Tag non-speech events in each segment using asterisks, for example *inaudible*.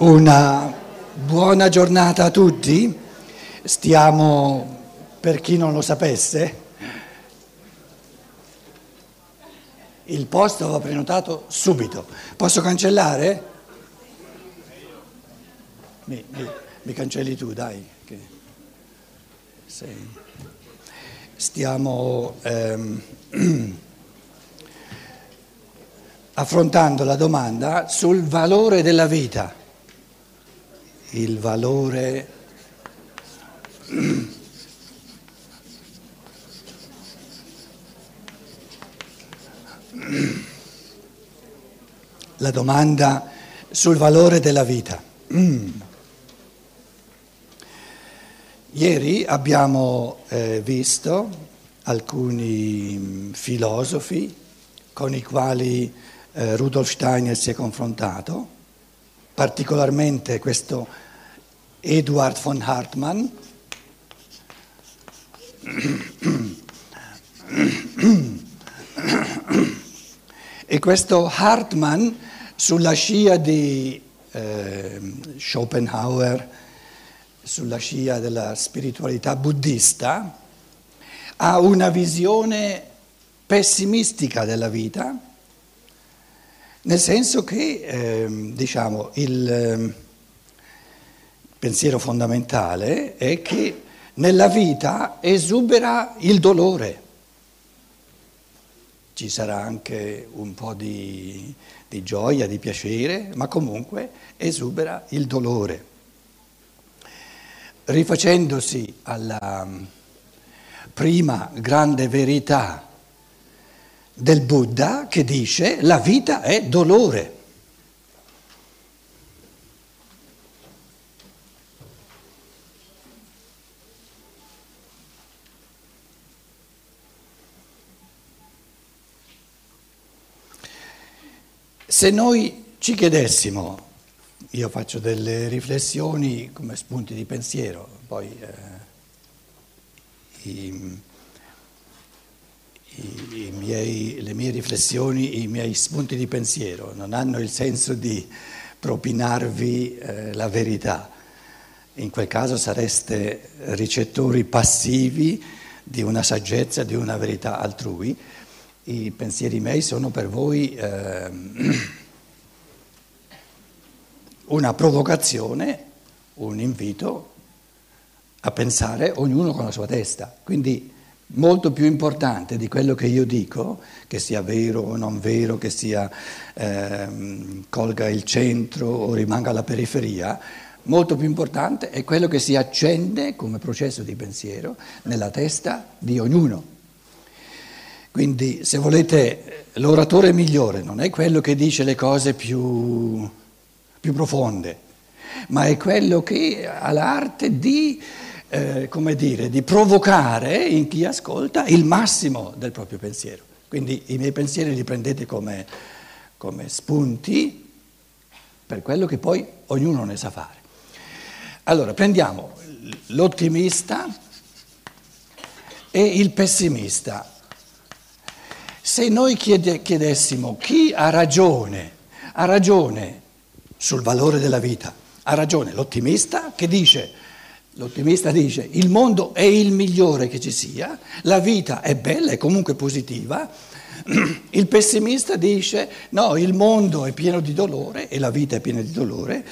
Una buona giornata a tutti. Stiamo, per chi non lo sapesse, il posto va prenotato subito. Posso cancellare? Mi, mi, mi cancelli tu, dai. Stiamo ehm, *clears throat* affrontando la domanda sul valore della vita il valore *clears throat* la domanda sul valore della vita. Ieri abbiamo eh, visto alcuni filosofi con i quali eh, Rudolf Steiner si è confrontato particolarmente questo Eduard von Hartmann. E questo Hartmann sulla scia di eh, Schopenhauer, sulla scia della spiritualità buddista, ha una visione pessimistica della vita nel senso che, eh, diciamo, il eh, pensiero fondamentale è che nella vita esubera il dolore. Ci sarà anche un po' di, di gioia, di piacere, ma comunque esubera il dolore. Rifacendosi alla prima grande verità del Buddha che dice la vita è dolore. Se noi ci chiedessimo, io faccio delle riflessioni come spunti di pensiero, poi eh, i, i, miei, le mie riflessioni, i miei spunti di pensiero, non hanno il senso di propinarvi eh, la verità. In quel caso sareste ricettori passivi di una saggezza, di una verità altrui. I pensieri miei sono per voi eh, una provocazione, un invito a pensare ognuno con la sua testa. Quindi molto più importante di quello che io dico, che sia vero o non vero, che sia ehm, colga il centro o rimanga alla periferia, molto più importante è quello che si accende come processo di pensiero nella testa di ognuno. Quindi se volete l'oratore migliore non è quello che dice le cose più, più profonde, ma è quello che ha l'arte di eh, come dire, di provocare in chi ascolta il massimo del proprio pensiero. Quindi i miei pensieri li prendete come, come spunti per quello che poi ognuno ne sa fare. Allora, prendiamo l'ottimista e il pessimista. Se noi chiede, chiedessimo chi ha ragione, ha ragione sul valore della vita, ha ragione l'ottimista che dice L'ottimista dice il mondo è il migliore che ci sia, la vita è bella, è comunque positiva. *clears throat* Il pessimista dice no, il mondo è pieno di dolore e la vita è piena di dolore.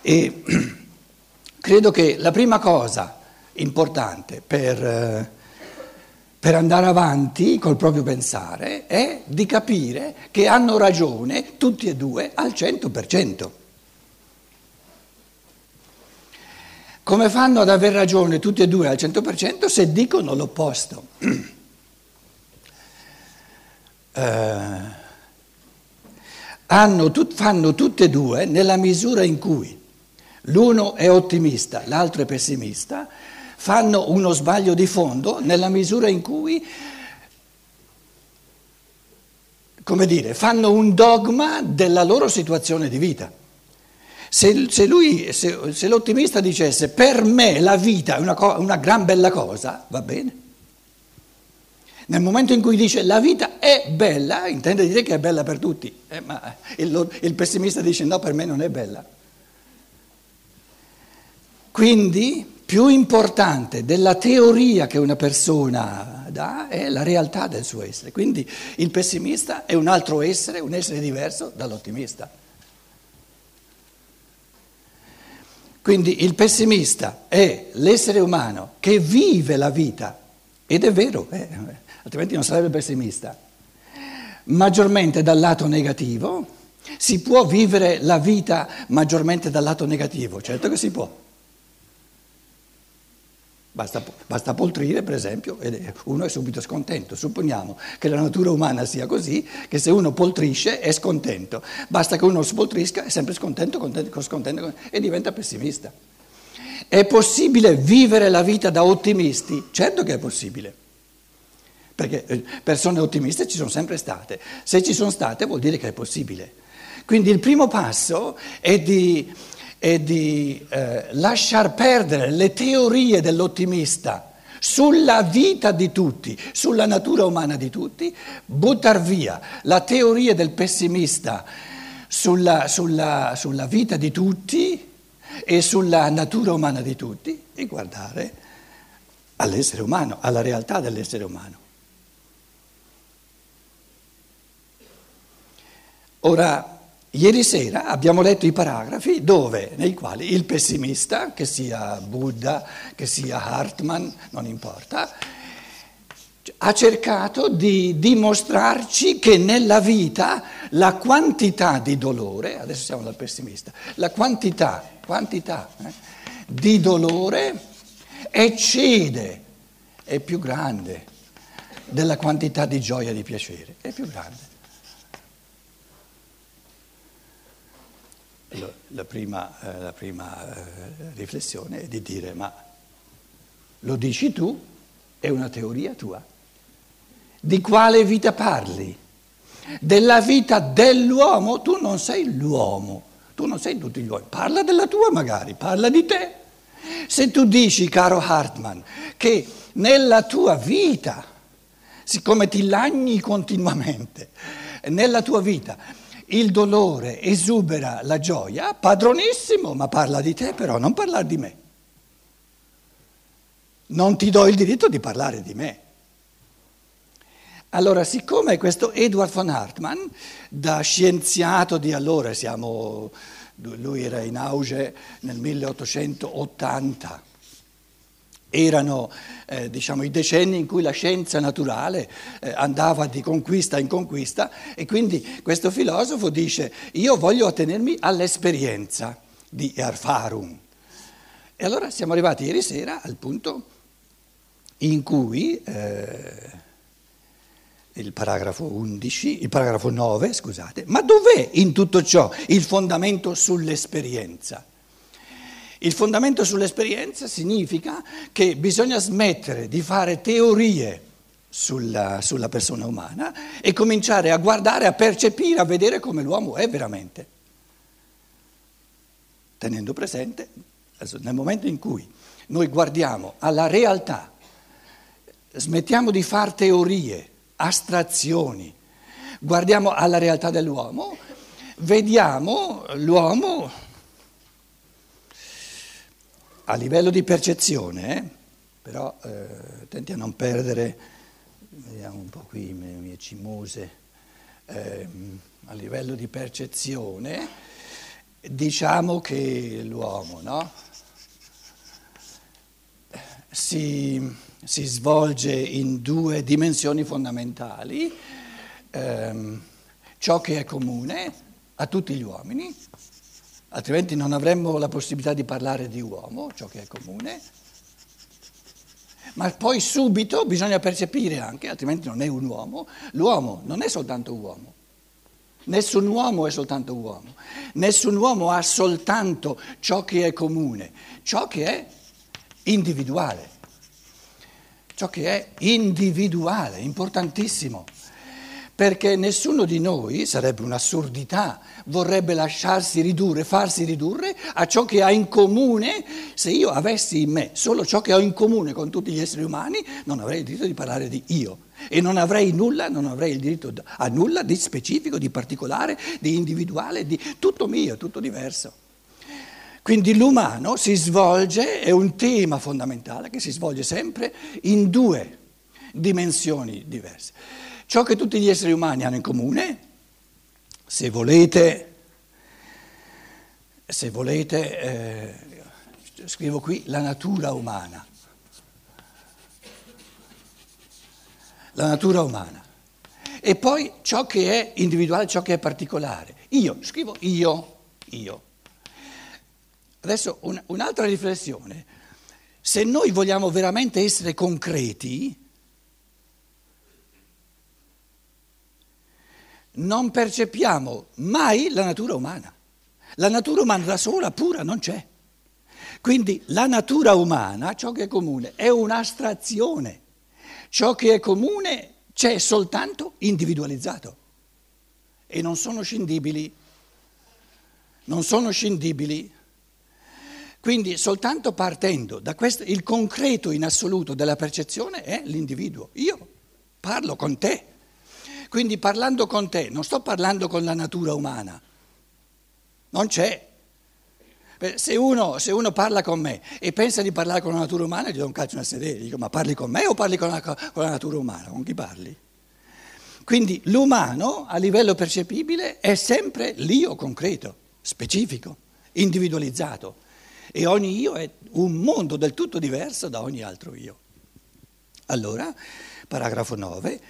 E *clears throat* credo che la prima cosa importante per, per andare avanti col proprio pensare è di capire che hanno ragione tutti e due al 100%. Come fanno ad aver ragione tutti e due al 100% se dicono l'opposto? *clears throat* eh, tut, fanno tutte e due nella misura in cui l'uno è ottimista, l'altro è pessimista, fanno uno sbaglio di fondo nella misura in cui, come dire, fanno un dogma della loro situazione di vita. Se, se, lui, se, se, l'ottimista dicesse per me la vita è una, una gran bella cosa, va bene. Nel momento in cui dice la vita è bella, intende dire che è bella per tutti, eh, ma il, il pessimista dice no, per me non è bella. Quindi più importante della teoria che una persona dà è la realtà del suo essere. Quindi il pessimista è un altro essere, un essere diverso dall'ottimista. Quindi il pessimista è l'essere umano che vive la vita, ed è vero, eh, altrimenti non sarebbe pessimista, maggiormente dal lato negativo, si può vivere la vita maggiormente dal lato negativo, certo che si può. Basta, basta, poltrire, per esempio, e uno è subito scontento. Supponiamo che la natura umana sia così, che se uno poltrisce è scontento. Basta che uno spoltrisca, è sempre scontento, contento, scontento e diventa pessimista. È possibile vivere la vita da ottimisti? Certo che è possibile. Perché eh, persone ottimiste ci sono sempre state. Se ci sono state vuol dire che è possibile. Quindi il primo passo è di e di eh, lasciar perdere le teorie dell'ottimista sulla vita di tutti, sulla natura umana di tutti, buttar via la teoria del pessimista sulla, sulla, sulla vita di tutti e sulla natura umana di tutti e guardare all'essere umano, alla realtà dell'essere umano. Ora, Ieri sera abbiamo letto i paragrafi dove, nei quali il pessimista, che sia Buddha, che sia Hartman, non importa, ha cercato di dimostrarci che nella vita la quantità di dolore, adesso siamo dal pessimista, la quantità, quantità eh, di dolore eccede, è più grande della quantità di gioia e di piacere, è più grande. La prima, eh, la prima eh, riflessione è di dire ma lo dici tu, è una teoria tua. Di quale vita parli? Della vita dell'uomo? Tu non sei l'uomo, tu non sei tutti gli uomini. Parla della tua magari, parla di te. Se tu dici, caro Hartman, che nella tua vita, siccome ti lagni continuamente, nella tua vita il dolore esubera la gioia, padronissimo, ma parla di te però, non parlare di me. Non ti do il diritto di parlare di me. Allora, siccome questo Edward von Hartmann, da scienziato di allora, siamo, lui era in auge nel 1880, erano eh, diciamo, i decenni in cui la scienza naturale eh, andava di conquista in conquista e quindi questo filosofo dice io voglio attenermi all'esperienza di Erfahrung. E allora siamo arrivati ieri sera al punto in cui eh, il paragrafo 11, il paragrafo 9, scusate, ma dov'è in tutto ciò il fondamento sull'esperienza? Il fondamento sull'esperienza significa che bisogna smettere di fare teorie sulla, sulla, persona umana e cominciare a guardare, a percepire, a vedere come l'uomo è veramente. Tenendo presente, nel momento in cui noi guardiamo alla realtà, smettiamo di fare teorie, astrazioni, guardiamo alla realtà dell'uomo, vediamo l'uomo a livello di percezione, eh, però eh, tenti a non perdere, vediamo un po' qui le mie cimose, eh, a livello di percezione, diciamo che l'uomo no? si, si, svolge in due dimensioni fondamentali, ehm, ciò che è comune a tutti gli uomini, altrimenti non avremmo la possibilità di parlare di uomo, ciò che è comune. Ma poi subito bisogna percepire anche, altrimenti non è un uomo, l'uomo non è soltanto uomo. Nessun uomo è soltanto uomo, nessun uomo ha soltanto ciò che è comune, ciò che è individuale, ciò che è individuale, importantissimo perché nessuno di noi, sarebbe un'assurdità, vorrebbe lasciarsi ridurre, farsi ridurre a ciò che ha in comune. Se io avessi in me solo ciò che ho in comune con tutti gli esseri umani, non avrei il diritto di parlare di io e non avrei nulla, non avrei il diritto a nulla di specifico, di particolare, di individuale, di tutto mio, tutto diverso. Quindi l'umano si svolge, è un tema fondamentale che si svolge sempre in due dimensioni diverse. Ciò che tutti gli esseri umani hanno in comune, se volete, se volete eh, scrivo qui la natura umana. La natura umana. E poi ciò che è individuale, ciò che è particolare. Io, scrivo io, io. Adesso un, un'altra riflessione. Se noi vogliamo veramente essere concreti, non percepiamo mai la natura umana. La natura umana da sola, pura, non c'è. Quindi la natura umana, ciò che è comune, è un'astrazione. Ciò che è comune c'è soltanto individualizzato e non sono scindibili. Non sono scindibili. Quindi soltanto partendo da questo, il concreto in assoluto della percezione è l'individuo. Io parlo con te. Quindi parlando con te non sto parlando con la natura umana. Non c'è. Se uno, se uno, parla con me e pensa di parlare con la natura umana, gli do un calcio nel sedere, dico ma parli con me o parli con la, con la natura umana? Con chi parli? Quindi l'umano a livello percepibile è sempre l'io concreto, specifico, individualizzato e ogni io è un mondo del tutto diverso da ogni altro io. Allora, paragrafo 9,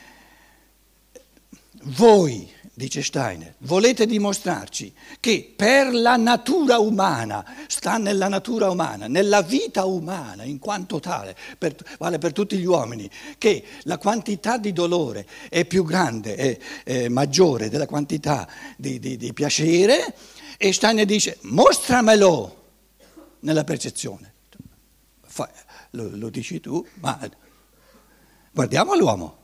voi, dice Steiner, volete dimostrarci che per la natura umana, sta nella natura umana, nella vita umana in quanto tale, per, vale per tutti gli uomini, che la quantità di dolore è più grande, è, è maggiore della quantità di, di, di piacere, e Steiner dice mostramelo nella percezione. Lo, lo dici tu, ma guardiamo l'uomo,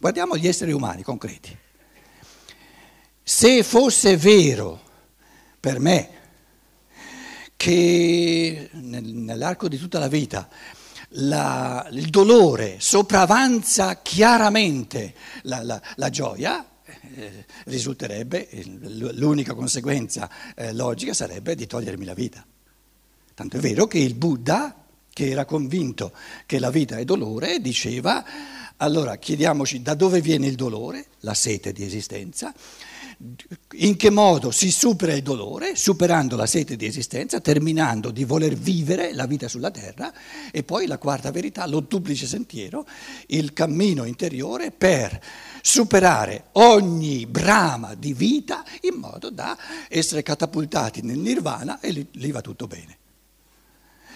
guardiamo gli esseri umani concreti. Se fosse vero per me che nell'arco di tutta la vita la, il dolore sopravanza chiaramente la, la, la gioia, eh, risulterebbe, l'unica conseguenza eh, logica sarebbe di togliermi la vita. Tanto è vero che il Buddha, che era convinto che la vita è dolore, diceva, allora chiediamoci da dove viene il dolore, la sete di esistenza, in che modo si supera il dolore, superando la sete di esistenza, terminando di voler vivere la vita sulla terra e poi la quarta verità, lo duplice sentiero, il cammino interiore per superare ogni brama di vita in modo da essere catapultati nel nirvana e lì, va tutto bene.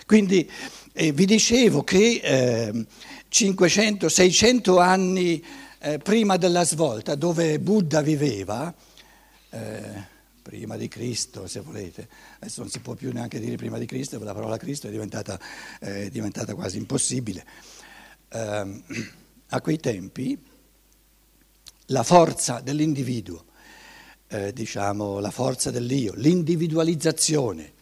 Quindi eh, vi dicevo che eh, 500-600 anni eh, prima della svolta, dove Buddha viveva, eh, prima di Cristo se volete, adesso non si può più neanche dire prima di Cristo, la parola Cristo è diventata, è diventata quasi impossibile. Ehm, a quei tempi la forza dell'individuo, eh, diciamo la forza dell'io, l'individualizzazione,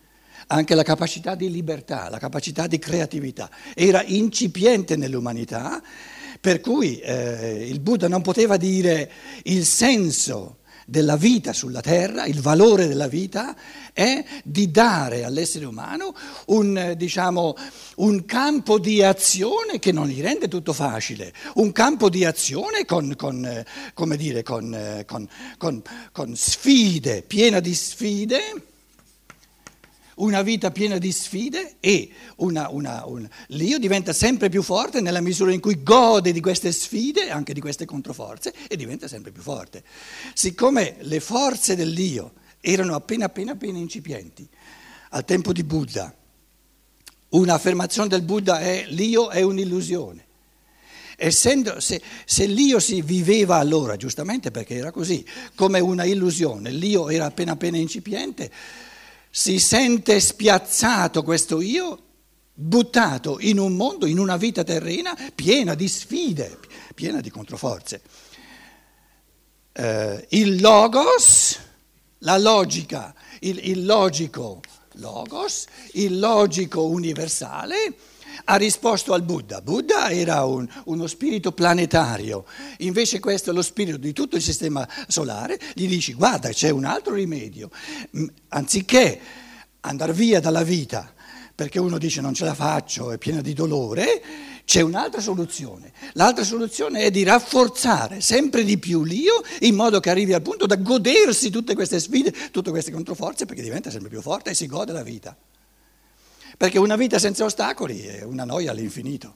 anche la capacità di libertà, la capacità di creatività, era incipiente nell'umanità, per cui eh, il Buddha non poteva dire il senso della vita sulla terra, il valore della vita è di dare all'essere umano un, diciamo, un campo di azione che non gli rende tutto facile, un campo di azione con, con, dire, con, con sfide, piena di sfide una vita piena di sfide e una, una, un, l'io diventa sempre più forte nella misura in cui gode di queste sfide, anche di queste controforze, e diventa sempre più forte. Siccome le forze dell'io erano appena appena appena incipienti, al tempo di Buddha, un'affermazione del Buddha è l'io è un'illusione. Essendo, se, se, l'io si viveva allora, giustamente perché era così, come una illusione, l'io era appena appena incipiente, si sente spiazzato questo io, buttato in un mondo, in una vita terrena piena di sfide, piena di controforze. Eh, il logos, la logica, il, il logico logos, il logico universale, ha risposto al Buddha. Buddha era un, uno spirito planetario, invece questo è lo spirito di tutto il sistema solare, gli dici guarda c'è un altro rimedio, anziché andare via dalla vita perché uno dice non ce la faccio, è piena di dolore, c'è un'altra soluzione. L'altra soluzione è di rafforzare sempre di più l'io in modo che arrivi al punto da godersi tutte queste sfide, tutte queste controforze, perché diventa sempre più forte e si gode la vita. Perché una vita senza ostacoli è una noia all'infinito.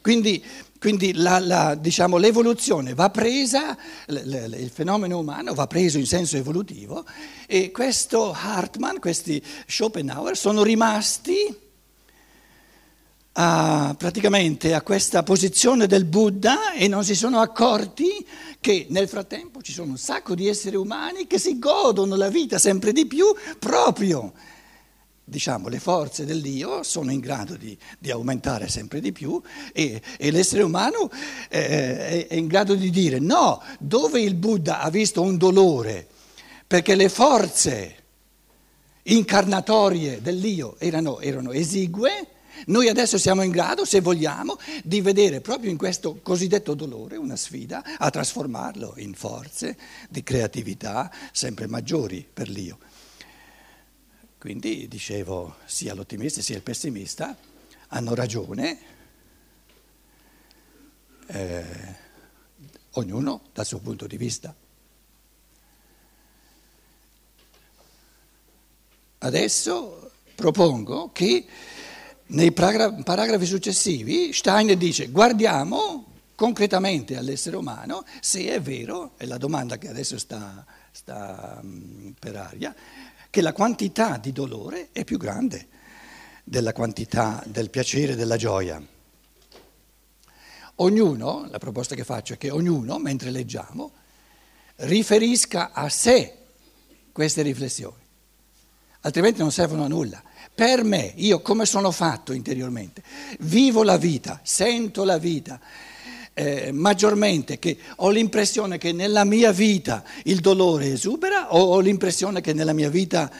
Quindi, quindi la, la, diciamo, l'evoluzione va presa, il fenomeno umano va preso in senso evolutivo e questo Hartmann, questi Schopenhauer sono rimasti a, praticamente a questa posizione del Buddha e non si sono accorti che nel frattempo ci sono un sacco di esseri umani che si godono la vita sempre di più proprio diciamo, le forze dell'io sono in grado di, di aumentare sempre di più e, e l'essere umano eh, è, in grado di dire no, dove il Buddha ha visto un dolore, perché le forze incarnatorie dell'io erano, erano esigue, noi adesso siamo in grado, se vogliamo, di vedere proprio in questo cosiddetto dolore una sfida a trasformarlo in forze di creatività sempre maggiori per l'io. Quindi dicevo, sia l'ottimista sia il pessimista hanno ragione, eh, ognuno dal suo punto di vista. Adesso propongo che nei paragrafi successivi Steiner dice guardiamo concretamente all'essere umano se è vero, è la domanda che adesso sta, sta um, per aria, che la quantità di dolore è più grande della quantità del piacere e della gioia. Ognuno, la proposta che faccio è che ognuno, mentre leggiamo, riferisca a sé queste riflessioni, altrimenti non servono a nulla. Per me, io come sono fatto interiormente, vivo la vita, sento la vita, eh, maggiormente che ho l'impressione che nella mia vita il dolore esubera o ho l'impressione che nella mia vita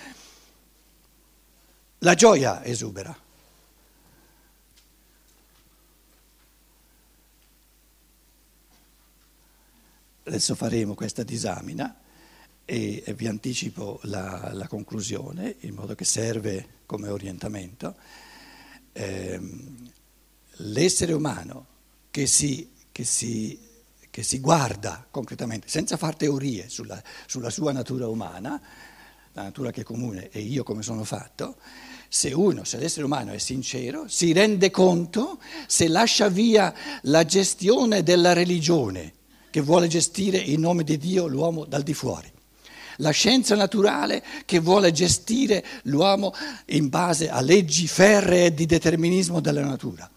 la gioia esubera? Adesso faremo questa disamina e, vi anticipo la, la, conclusione in modo che serve come orientamento. Eh, l'essere umano che si che si, che si guarda concretamente, senza fare teorie sulla, sulla sua natura umana, la natura che è comune e io come sono fatto, se uno, se l'essere umano è sincero, si rende conto, se lascia via la gestione della religione che vuole gestire in nome di Dio l'uomo dal di fuori, la scienza naturale che vuole gestire l'uomo in base a leggi ferree di determinismo della natura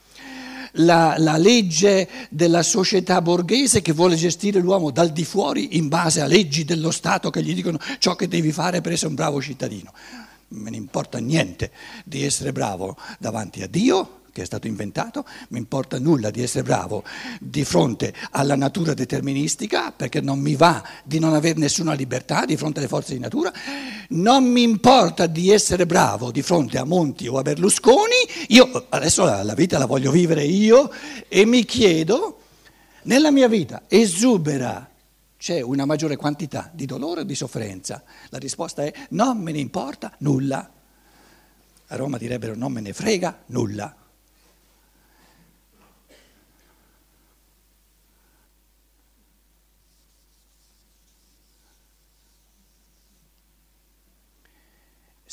la, la, legge della società borghese che vuole gestire l'uomo dal di fuori in base a leggi dello Stato che gli dicono ciò che devi fare per essere un bravo cittadino. Non me ne importa niente di essere bravo davanti a Dio che è stato inventato, mi importa nulla di essere bravo di fronte alla natura deterministica, perché non mi va di non avere nessuna libertà di fronte alle forze di natura, non mi importa di essere bravo di fronte a Monti o a Berlusconi, io adesso la, la vita la voglio vivere io e mi chiedo, nella mia vita esubera c'è una maggiore quantità di dolore o di sofferenza? La risposta è non me ne importa nulla. A Roma direbbero non me ne frega nulla.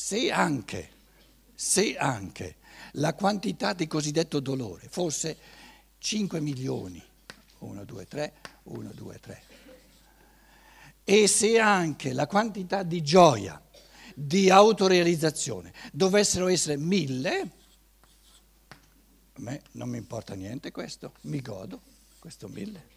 Se anche, se anche la quantità di cosiddetto dolore fosse 5 milioni, 1, 2, 3, 1, 2, 3, e se anche la quantità di gioia, di autorealizzazione dovessero essere mille, a me non mi importa niente questo, mi godo questo mille.